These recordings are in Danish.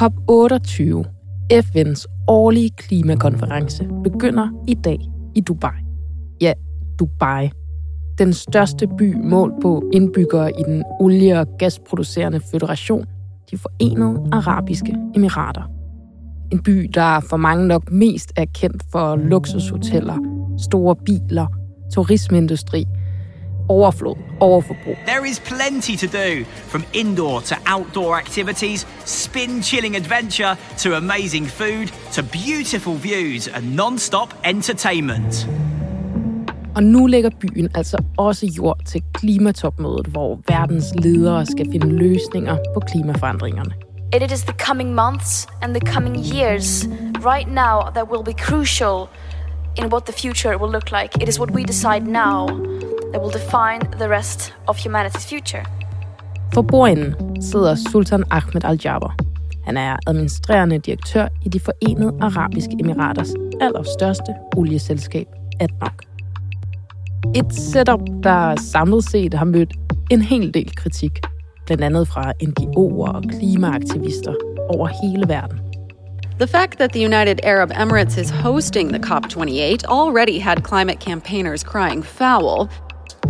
COP28, FN's årlige klimakonference, begynder i dag i Dubai. Ja, Dubai. Den største by målt på indbyggere i den olie- og gasproducerende føderation, de forenede arabiske emirater. En by, der for mange nok mest er kendt for luksushoteller, store biler, turismeindustri, overflod, overforbrug. There is plenty to do, from indoor to outdoor activities, spin chilling adventure to amazing food to beautiful views and non-stop entertainment. Og nu lægger byen altså også jord til klimatopmødet, hvor verdens ledere skal finde løsninger på klimaforandringerne. It is the coming months and the coming years right now that will be crucial in what the future will look like. It is what we decide now that will define the rest of humanity's future. For bordenden sidder Sultan Ahmed Al-Jaber. Han er administrerende direktør i de forenede arabiske emiraters allerstørste olieselskab, ADNOC. Et setup, der samlet set har mødt en hel del kritik, blandt andet fra NGO'er og klimaaktivister over hele verden. The fact that the United Arab Emirates is hosting the COP28 already had climate campaigners crying foul.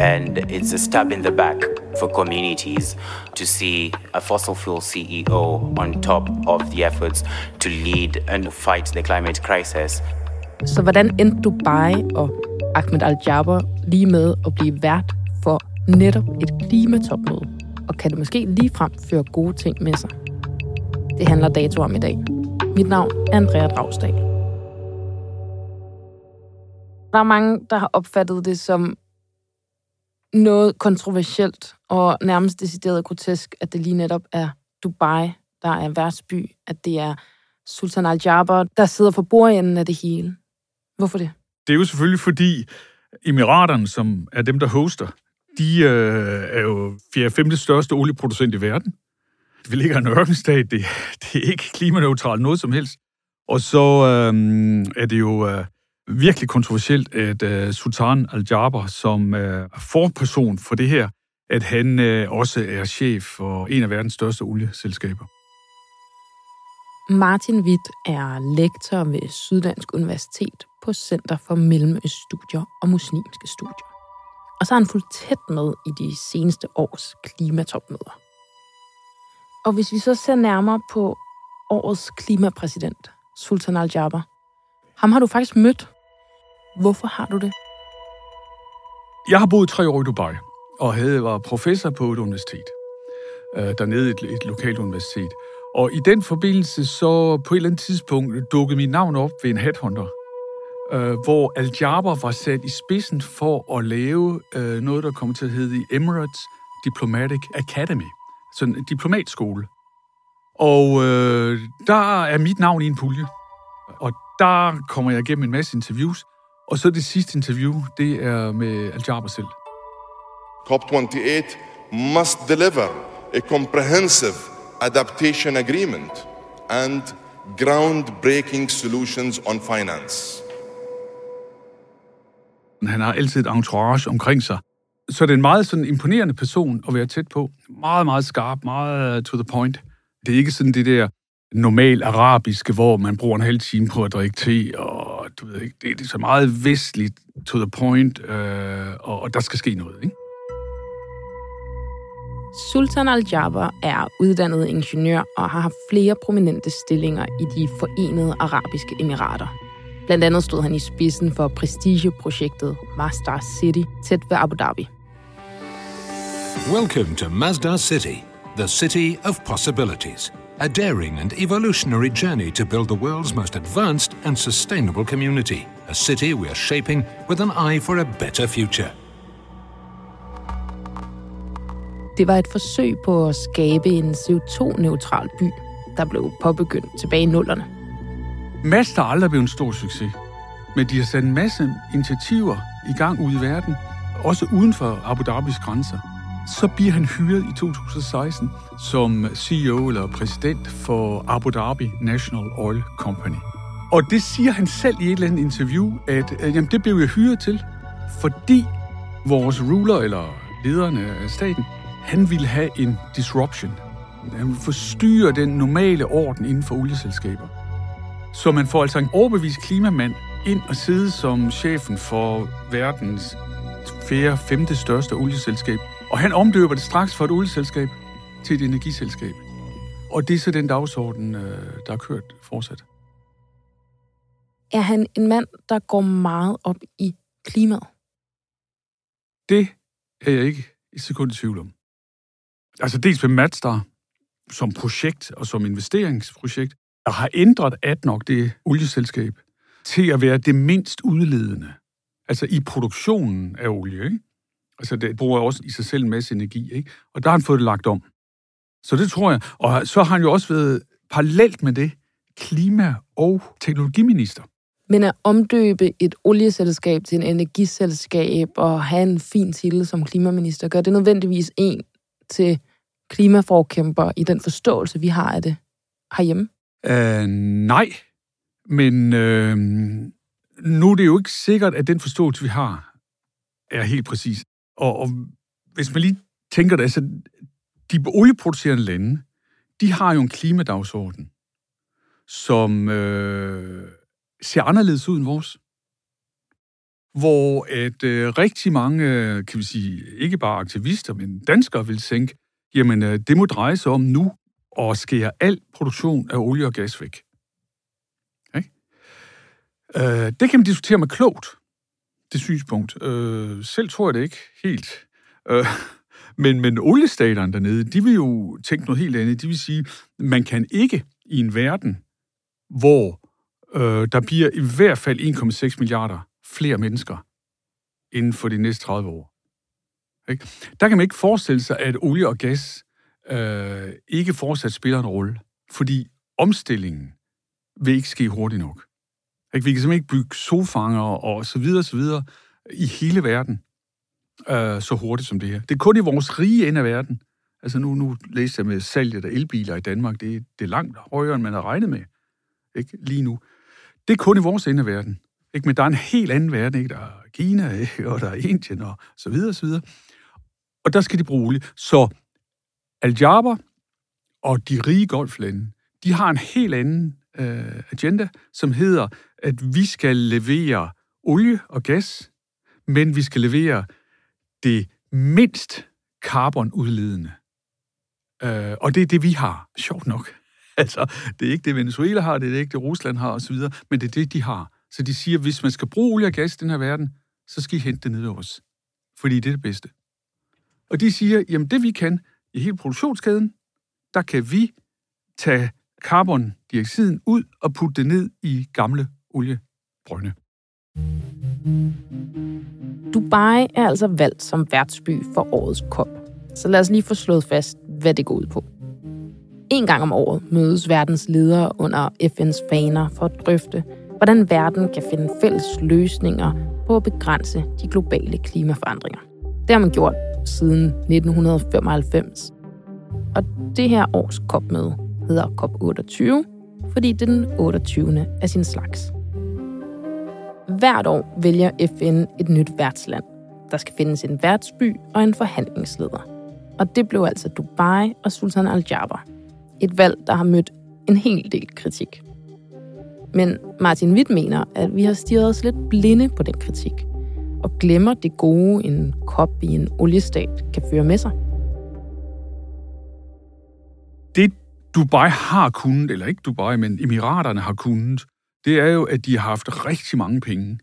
And it's a stab in the back for communities to see a fossil fuel CEO on top of the efforts to lead and fight the climate crisis. Så hvordan endte Dubai og Ahmed Al-Jaber lige med at blive vært for netop et klimatopmøde? Og kan det måske ligefrem føre gode ting med sig? Det handler dato om i dag. Mit navn er Andrea Dragsdal. Der er mange, der har opfattet det som noget kontroversielt og nærmest decideret grotesk, at det lige netop er Dubai, der er værtsby, at det er Sultan Al-Jaber, der sidder for bordenden af det hele. Hvorfor det? Det er jo selvfølgelig fordi Emiraterne, som er dem, der hoster, de øh, er jo 4. største olieproducent i verden. Vi ligger i en ørkenstat, det, det er ikke klimaneutralt noget som helst. Og så øh, er det jo øh, virkelig kontroversielt, at øh, Sultan Al-Jaber, som øh, forperson for det her, at han øh, også er chef for en af verdens største olieselskaber. Martin Witt er lektor ved Syddansk Universitet på Center for Mellemøststudier og Muslimske Studier. Og så har han fulgt tæt med i de seneste års klimatopmøder. Og hvis vi så ser nærmere på årets klimapræsident, Sultan Al-Jaber, ham har du faktisk mødt. Hvorfor har du det? Jeg har boet tre år i Dubai, og havde var professor på et universitet. Øh, dernede et, et lokalt universitet. Og i den forbindelse, så på et eller andet tidspunkt dukkede mit navn op ved en headhunter, øh, hvor Al-Jaber var sat i spidsen for at lave øh, noget, der kommer til at hedde Emirates Diplomatic Academy. Sådan en diplomatskole. Og øh, der er mit navn i en pulje. Og der kommer jeg igennem en masse interviews, og så det sidste interview, det er med Al Jaber selv. COP28 must deliver a comprehensive adaptation agreement and groundbreaking solutions on finance. Han har altid et entourage omkring sig. Så det er en meget sådan imponerende person at være tæt på. Meget, meget skarp, meget to the point. Det er ikke sådan det der normal arabiske, hvor man bruger en halv time på at drikke te, og du ved ikke, det er så meget vestligt to the point, øh, og, og der skal ske noget, ikke? Sultan Al-Jaber er uddannet ingeniør og har haft flere prominente stillinger i de forenede arabiske emirater. Blandt andet stod han i spidsen for prestigeprojektet Masdar City tæt ved Abu Dhabi. Welcome to Masdar City, the city of possibilities. A daring and evolutionary journey to build the world's most advanced and sustainable community. A city we are shaping with an eye for a better future. Det var et forsøg på at skabe en CO2-neutral by, der blev påbegyndt tilbage i nullerne. Mazda er aldrig blevet en stor succes, men de har sat en masse initiativer i gang ude i verden, også uden for Abu Dhabis grænser. Så bliver han hyret i 2016 som CEO eller præsident for Abu Dhabi National Oil Company. Og det siger han selv i et eller andet interview, at øh, jamen, det blev jeg hyret til, fordi vores ruler eller lederne af staten han ville have en disruption. Han ville forstyrre den normale orden inden for olieselskaber. Så man får altså en overbevist klimamand ind og sidde som chefen for verdens fjerde, femte største olieselskab. Og han omdøber det straks fra et olieselskab til et energiselskab. Og det er så den dagsorden, øh, der er kørt fortsat. Er han en mand, der går meget op i klimaet? Det er jeg ikke i sekund i tvivl om. Altså dels med Matstar som projekt og som investeringsprojekt, der har ændret ADNOC, det olieselskab, til at være det mindst udledende. Altså i produktionen af olie, ikke? Altså det bruger også i sig selv en masse energi, ikke? Og der har han fået det lagt om. Så det tror jeg. Og så har han jo også været parallelt med det klima- og teknologiminister. Men at omdøbe et olieselskab til en energiselskab og have en fin titel som klimaminister, gør det nødvendigvis en til klimaforkæmper i den forståelse, vi har af det herhjemme? Uh, nej, men uh, nu er det jo ikke sikkert, at den forståelse, vi har, er helt præcis. Og, og hvis man lige tænker det, altså, de olieproducerende lande, de har jo en klimadagsorden, som øh, ser anderledes ud end vores. Hvor at øh, rigtig mange, øh, kan vi sige, ikke bare aktivister, men danskere vil tænke, jamen øh, det må dreje sig om nu at skære al produktion af olie og gas væk. Okay? Øh, det kan man diskutere med klogt, det synspunkt. Øh, selv tror jeg det ikke helt. Øh, men, men oliestaterne dernede, de vil jo tænke noget helt andet. De vil sige, man kan ikke i en verden, hvor øh, der bliver i hvert fald 1,6 milliarder flere mennesker inden for de næste 30 år. Ikke? Der kan man ikke forestille sig, at olie og gas øh, ikke fortsat spiller en rolle, fordi omstillingen vil ikke ske hurtigt nok. Ikke? Vi kan simpelthen ikke bygge sofanger og så videre, så videre i hele verden øh, så hurtigt som det her. Det er kun i vores rige ende af verden. Altså nu, nu læser jeg med salget af elbiler i Danmark. Det, det er langt højere, end man har regnet med ikke? lige nu. Det er kun i vores ende af verden. Ikke? Men der er en helt anden verden. Ikke? Der er Kina, ikke? og der er Indien, og så videre, så videre. Og der skal de bruge olie. Så al og de rige golflande, de har en helt anden øh, agenda, som hedder, at vi skal levere olie og gas, men vi skal levere det mindst carbonudledende. Øh, og det er det, vi har, sjovt nok. Altså, det er ikke det, Venezuela har, det er ikke det, Rusland har osv., men det er det, de har. Så de siger, at hvis man skal bruge olie og gas i den her verden, så skal I hente det ned over os. Fordi det er det bedste. Og de siger, jamen det vi kan i hele produktionskæden, der kan vi tage carbondioxiden ud og putte det ned i gamle oliebrønde. Dubai er altså valgt som værtsby for årets COP. Så lad os lige få slået fast, hvad det går ud på. En gang om året mødes verdens ledere under FN's faner for at drøfte, hvordan verden kan finde fælles løsninger på at begrænse de globale klimaforandringer. Det har man gjort siden 1995. Og det her års COP-møde hedder COP28, fordi det er den 28. af sin slags. Hvert år vælger FN et nyt værtsland. Der skal findes en værtsby og en forhandlingsleder. Og det blev altså Dubai og Sultan Al Jaber. Et valg, der har mødt en hel del kritik. Men Martin Witt mener, at vi har stirret os lidt blinde på den kritik, og glemmer det gode, en kop i en oliestat kan føre med sig. Det Dubai har kunnet, eller ikke Dubai, men Emiraterne har kunnet, det er jo, at de har haft rigtig mange penge.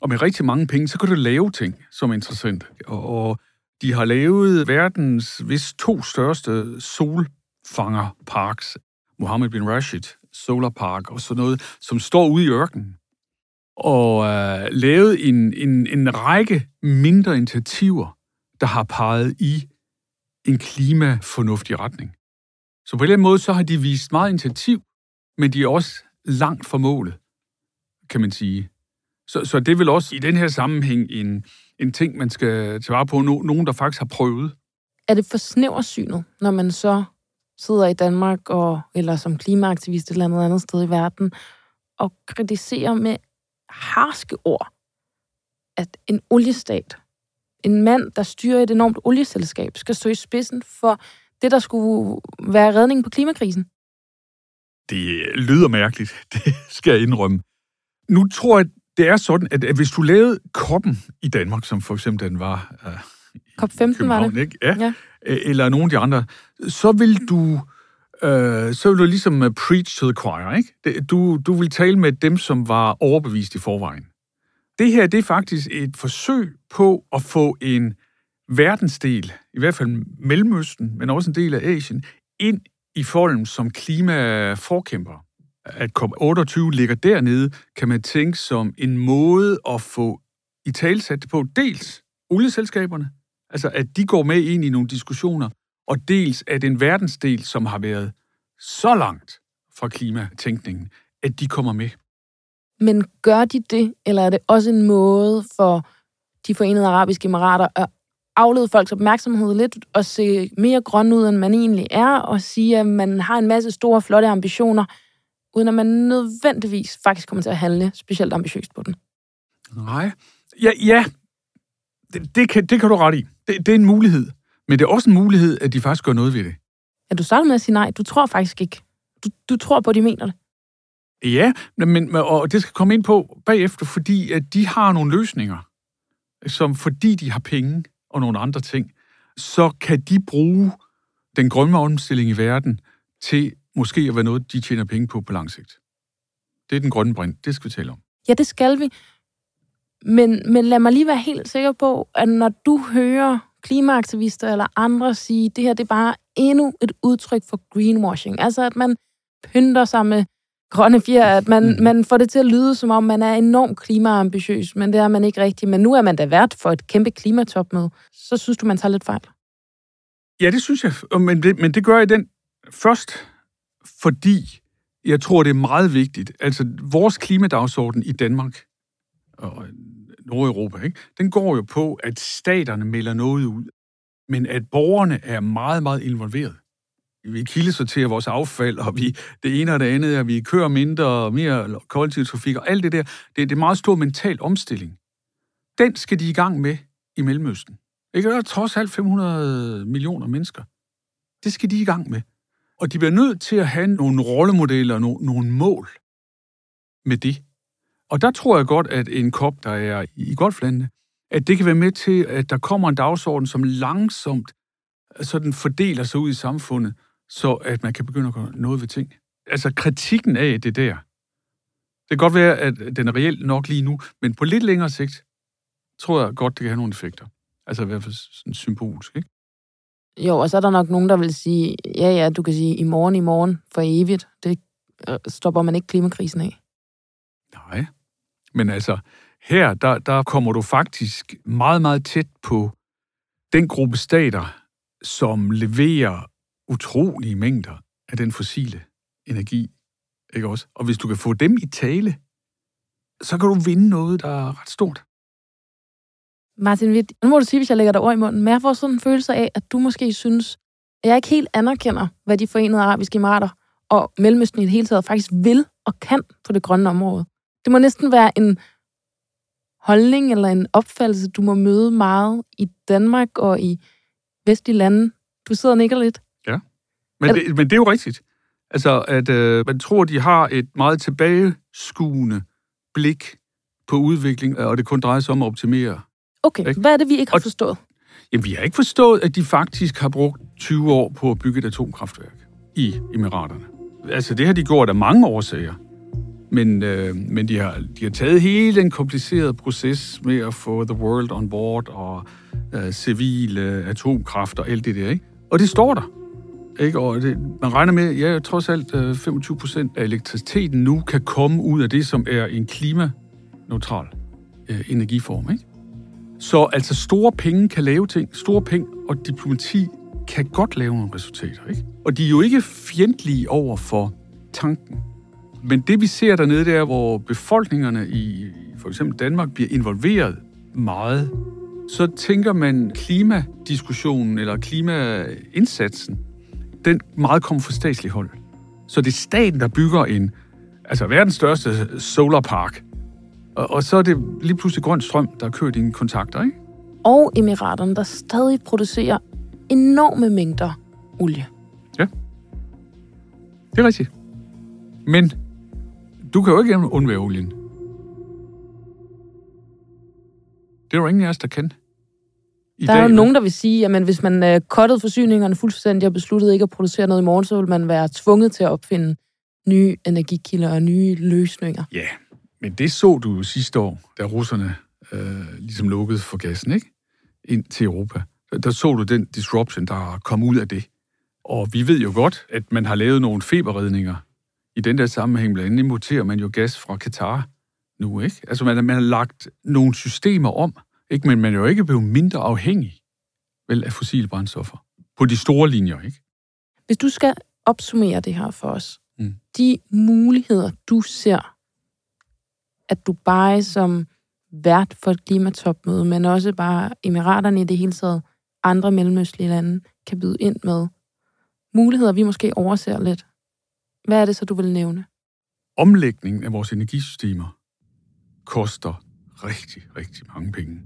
Og med rigtig mange penge, så kan du lave ting, som er interessant. Og de har lavet verdens, hvis to største solfangerparks, Mohammed bin Rashid Solar Park og sådan noget, som står ude i ørkenen. Og øh, lavet en, en, en række mindre initiativer, der har peget i en klimafornuftig retning. Så på den måde, så har de vist meget initiativ, men de er også langt fra målet, kan man sige. Så, så det vil også i den her sammenhæng en, en ting, man skal tage vare på. No, nogen, der faktisk har prøvet. Er det for snæver synet, når man så sidder i Danmark og, eller som klimaaktivist et eller andet andet sted i verden og kritiserer med harske ord, at en oliestat, en mand, der styrer et enormt olieselskab, skal stå i spidsen for det, der skulle være redningen på klimakrisen? Det lyder mærkeligt, det skal jeg indrømme. Nu tror jeg, det er sådan, at, at hvis du lavede koppen i Danmark, som for eksempel den var... Uh, COP15 var det. Ikke? Ja. ja. Eller nogle af de andre, så vil du... Uh, så vil du ligesom uh, preach to the choir, ikke? Du, du vil tale med dem, som var overbevist i forvejen. Det her, det er faktisk et forsøg på at få en verdensdel, i hvert fald Mellemøsten, men også en del af Asien, ind i form som klimaforkæmper. At COP28 ligger dernede, kan man tænke som en måde at få i talsat på dels olieselskaberne, altså at de går med ind i nogle diskussioner, og dels at en verdensdel, som har været så langt fra klimatænkningen, at de kommer med. Men gør de det, eller er det også en måde for de forenede arabiske emirater at aflede folks opmærksomhed lidt og se mere grøn ud, end man egentlig er, og sige, at man har en masse store, flotte ambitioner, uden at man nødvendigvis faktisk kommer til at handle specielt ambitiøst på den. Nej. Ja, ja. Det, det, kan, det kan du ret i. Det, det er en mulighed. Men det er også en mulighed, at de faktisk gør noget ved det. Ja, du starter med at sige nej. Du tror faktisk ikke. Du, du tror på, at de mener det. Ja, men, og det skal komme ind på bagefter, fordi at de har nogle løsninger, som fordi de har penge, og nogle andre ting, så kan de bruge den grønne omstilling i verden til måske at være noget, de tjener penge på på lang sigt. Det er den grønne brint. Det skal vi tale om. Ja, det skal vi. Men, men lad mig lige være helt sikker på, at når du hører klimaaktivister eller andre sige, at det her det er bare endnu et udtryk for greenwashing, altså at man pynter sig med grønne fjer, at man, mm. man får det til at lyde, som om man er enormt klimaambitiøs, men det er man ikke rigtigt. Men nu er man da vært for et kæmpe klimatopmøde. Så synes du, man tager lidt fejl? Ja, det synes jeg. Men det, men det gør jeg den først, fordi jeg tror, det er meget vigtigt. Altså, vores klimadagsorden i Danmark og Nordeuropa, ikke? den går jo på, at staterne melder noget ud, men at borgerne er meget, meget involveret vi kildesorterer vores affald, og vi det ene og det andet, og vi kører mindre og mere kollektiv trafik, og alt det der. Det, det er en meget stor mental omstilling. Den skal de i gang med i Mellemøsten. Ikke? Der er trods alt 500 millioner mennesker. Det skal de i gang med. Og de bliver nødt til at have nogle rollemodeller og nogle mål med det. Og der tror jeg godt, at en kop, der er i golflandene, at det kan være med til, at der kommer en dagsorden, som langsomt sådan fordeler sig ud i samfundet, så at man kan begynde at gøre noget ved ting. Altså kritikken af det der, det kan godt være, at den er reelt nok lige nu, men på lidt længere sigt, tror jeg godt, det kan have nogle effekter. Altså i hvert fald sådan symbolsk, ikke? Jo, og så er der nok nogen, der vil sige, ja, ja, du kan sige i morgen, i morgen, for evigt. Det øh, stopper man ikke klimakrisen af. Nej, men altså, her, der, der kommer du faktisk meget, meget tæt på den gruppe stater, som leverer utrolige mængder af den fossile energi. Ikke også? Og hvis du kan få dem i tale så kan du vinde noget, der er ret stort. Martin Witt, nu må du sige, hvis jeg lægger dig ord i munden, men jeg får sådan en følelse af, at du måske synes, at jeg ikke helt anerkender, hvad de forenede arabiske emirater og Mellemøsten i det hele taget faktisk vil og kan på det grønne område. Det må næsten være en holdning eller en opfattelse, du må møde meget i Danmark og i vestlige lande. Du sidder og nikker lidt. Men, det, men det er jo rigtigt. Altså, at øh, man tror, de har et meget tilbageskuende blik på udvikling, og det kun drejer sig om at optimere. Okay, ikke? hvad er det, vi ikke har forstået? Jamen, vi har ikke forstået, at de faktisk har brugt 20 år på at bygge et atomkraftværk i Emiraterne. Altså, det har de gjort af mange årsager. Men, øh, men de, har, de har taget hele den komplicerede proces med at få the world on board og øh, civil øh, atomkraft og alt det der. Ikke? Og det står der. Ikke? Og det, man regner med, ja, trods alt øh, 25 procent af elektriciteten nu kan komme ud af det, som er en klimaneutral øh, energiform. Ikke? Så altså store penge kan lave ting. Store penge og diplomati kan godt lave nogle resultater. Ikke? Og de er jo ikke fjendtlige over for tanken. Men det vi ser dernede, det er, hvor befolkningerne i for eksempel Danmark bliver involveret meget, så tænker man klimadiskussionen eller klimaindsatsen, den meget kommer fra statslig hold. Så det er staten, der bygger en, altså verdens største solarpark. Og, og så er det lige pludselig grøn strøm, der kørt dine kontakter, ikke? Og Emiraterne, der stadig producerer enorme mængder olie. Ja, det er rigtigt. Men du kan jo ikke undvære olien. Det er jo ingen af os, der kan. I der dag, er jo nogen, der vil sige, at hvis man kottede forsyningerne fuldstændig og besluttede ikke at producere noget i morgen, så vil man være tvunget til at opfinde nye energikilder og nye løsninger. Ja, men det så du jo sidste år, da russerne øh, ligesom lukkede for gassen, ikke? Ind til Europa. Der, der så du den disruption, der kom ud af det. Og vi ved jo godt, at man har lavet nogle feberredninger. I den der sammenhæng, blandt andet importerer man jo gas fra Katar nu, ikke? Altså man, man har lagt nogle systemer om, ikke? Men man er jo ikke blevet mindre afhængig vel, af fossile brændstoffer. På de store linjer, ikke? Hvis du skal opsummere det her for os, mm. de muligheder, du ser, at du bare som vært for et klimatopmøde, men også bare emiraterne i det hele taget, andre mellemøstlige lande, kan byde ind med muligheder, vi måske overser lidt. Hvad er det så, du vil nævne? Omlægningen af vores energisystemer koster rigtig, rigtig mange penge.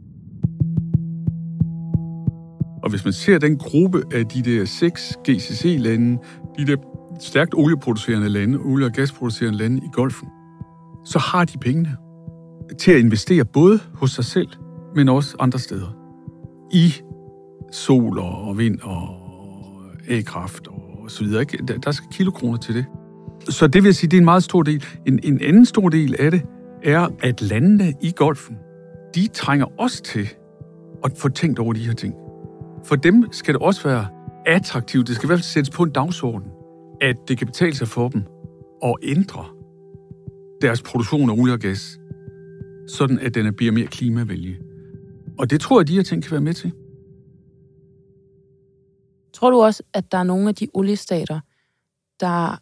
Og hvis man ser den gruppe af de der seks GCC-lande, de der stærkt olieproducerende lande, olie- og gasproducerende lande i Golfen, så har de pengene til at investere både hos sig selv, men også andre steder. I sol og vind og A-kraft og så videre. Ikke? Der, der skal kilokroner til det. Så det vil sige, det er en meget stor del. En, en anden stor del af det er, at landene i golfen, de trænger også til at få tænkt over de her ting. For dem skal det også være attraktivt, det skal i hvert fald sættes på en dagsorden, at det kan betale sig for dem at ændre deres produktion af olie og gas, sådan at den bliver mere klimavenlig. Og det tror jeg, de her ting kan være med til. Tror du også, at der er nogle af de oliestater, der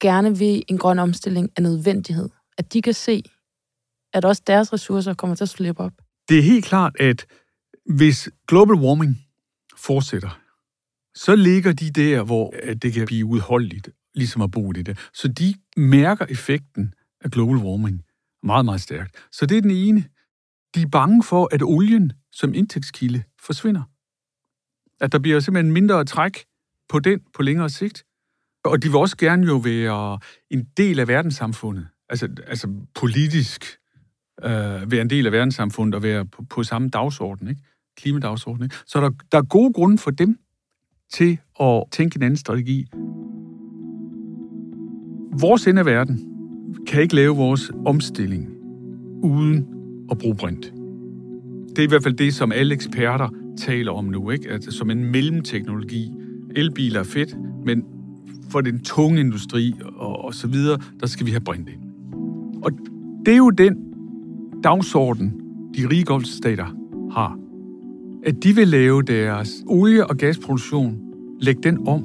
gerne vil en grøn omstilling af nødvendighed? At de kan se, at også deres ressourcer kommer til at slippe op? Det er helt klart, at hvis global warming fortsætter, så ligger de der, hvor øh, det kan blive udholdeligt, ligesom at bo i det. Så de mærker effekten af global warming meget, meget stærkt. Så det er den ene. De er bange for, at olien som indtægtskilde forsvinder. At der bliver simpelthen mindre træk på den på længere sigt. Og de vil også gerne jo være en del af verdenssamfundet. Altså, altså politisk øh, være en del af verdenssamfundet og være på, på samme dagsorden, ikke? Klimadagsorden. Så der, der er gode grunde for dem til at tænke en anden strategi. Vores ende af verden kan ikke lave vores omstilling uden at bruge brint. Det er i hvert fald det, som alle eksperter taler om nu, ikke? Altså, som en mellemteknologi. Elbiler er fedt, men for den tunge industri og, og så videre, der skal vi have brint ind. Og det er jo den dagsorden, de rige golfstater har. At de vil lave deres olie- og gasproduktion, lægge den om,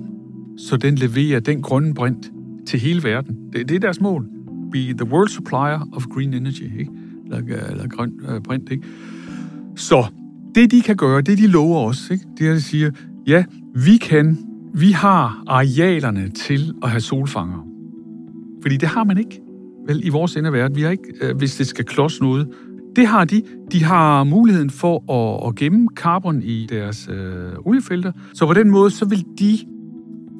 så den leverer den grønne brint til hele verden. Det, det er deres mål. be the world supplier of green energy, ikke? Eller, øh, eller grøn øh, brint, ikke? Så det, de kan gøre, det de lover os, ikke? det er, at de siger, ja, vi kan, vi har arealerne til at have solfanger. Fordi det har man ikke, vel, i vores ende af verden. Vi har ikke, øh, hvis det skal klods noget. Det har de. De har muligheden for at, at gemme carbon i deres øh, oliefelter. Så på den måde, så vil de,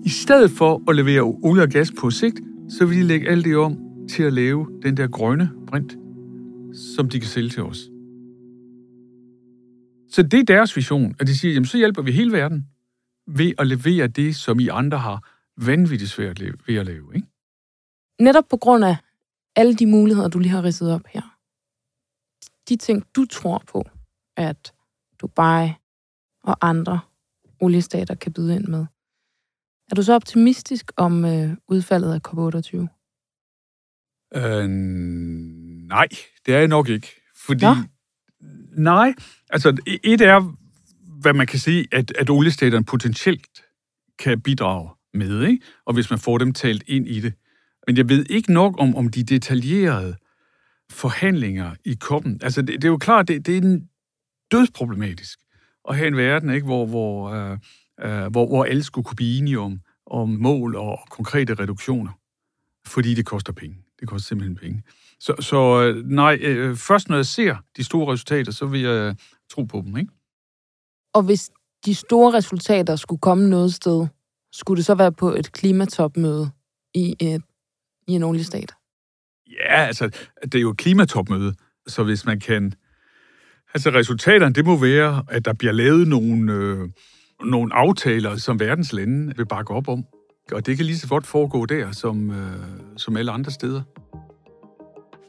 i stedet for at levere olie og gas på sigt, så vil de lægge alt det om til at lave den der grønne brint, som de kan sælge til os. Så det er deres vision, at de siger, jamen så hjælper vi hele verden ved at levere det, som I andre har vanvittigt svært ved at lave. Ikke? Netop på grund af alle de muligheder, du lige har ridset op her. De ting, du tror på, at Dubai og andre oliestater kan byde ind med. Er du så optimistisk om øh, udfaldet af COP28? Øh, nej, det er jeg nok ikke. Fordi, ja. nej, altså et er, hvad man kan sige, at, at oliestaterne potentielt kan bidrage med, ikke? og hvis man får dem talt ind i det. Men jeg ved ikke nok om, om de detaljerede forhandlinger i koppen. Altså, det, det er jo klart, det, det er en dødsproblematisk at have en verden, ikke, hvor, hvor, øh, øh, hvor, hvor alle skulle kunne blive enige om, om mål og konkrete reduktioner, fordi det koster penge. Det koster simpelthen penge. Så, så øh, nej, øh, først når jeg ser de store resultater, så vil jeg øh, tro på dem, ikke? Og hvis de store resultater skulle komme noget sted, skulle det så være på et klimatopmøde i, et, i en oliestat? Ja, altså, det er jo et klimatopmøde, så hvis man kan... Altså, resultaterne, det må være, at der bliver lavet nogle, øh, nogle aftaler, som verdens lande vil bakke op om. Og det kan lige så godt foregå der, som, øh, som alle andre steder.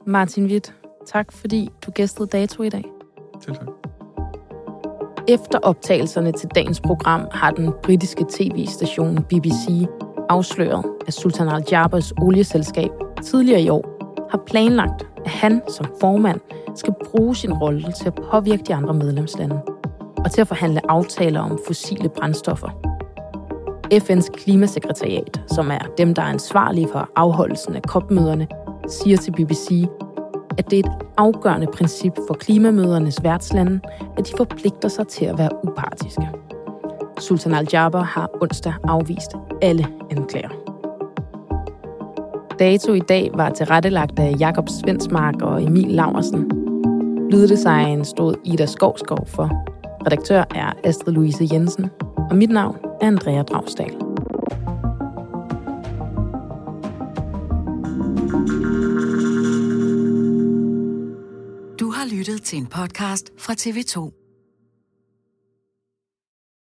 Martin Witt, tak fordi du gæstede Dato i dag. Selv tak. Efter optagelserne til dagens program har den britiske tv-station BBC afsløret, at Sultan Al-Jabers olieselskab tidligere i år har planlagt, at han som formand skal bruge sin rolle til at påvirke de andre medlemslande og til at forhandle aftaler om fossile brændstoffer. FN's klimasekretariat, som er dem, der er ansvarlige for afholdelsen af COP-møderne, siger til BBC, at det er et afgørende princip for klimamødernes værtslande, at de forpligter sig til at være upartiske. Sultan Al-Jaber har onsdag afvist alle anklager. Dato i dag var tilrettelagt af Jakob Svensmark og Emil Laversen. Lyddesign stod Ida Skovskov for. Redaktør er Astrid Louise Jensen. Og mit navn er Andrea Dragsdal. Du har lyttet til en podcast fra TV2.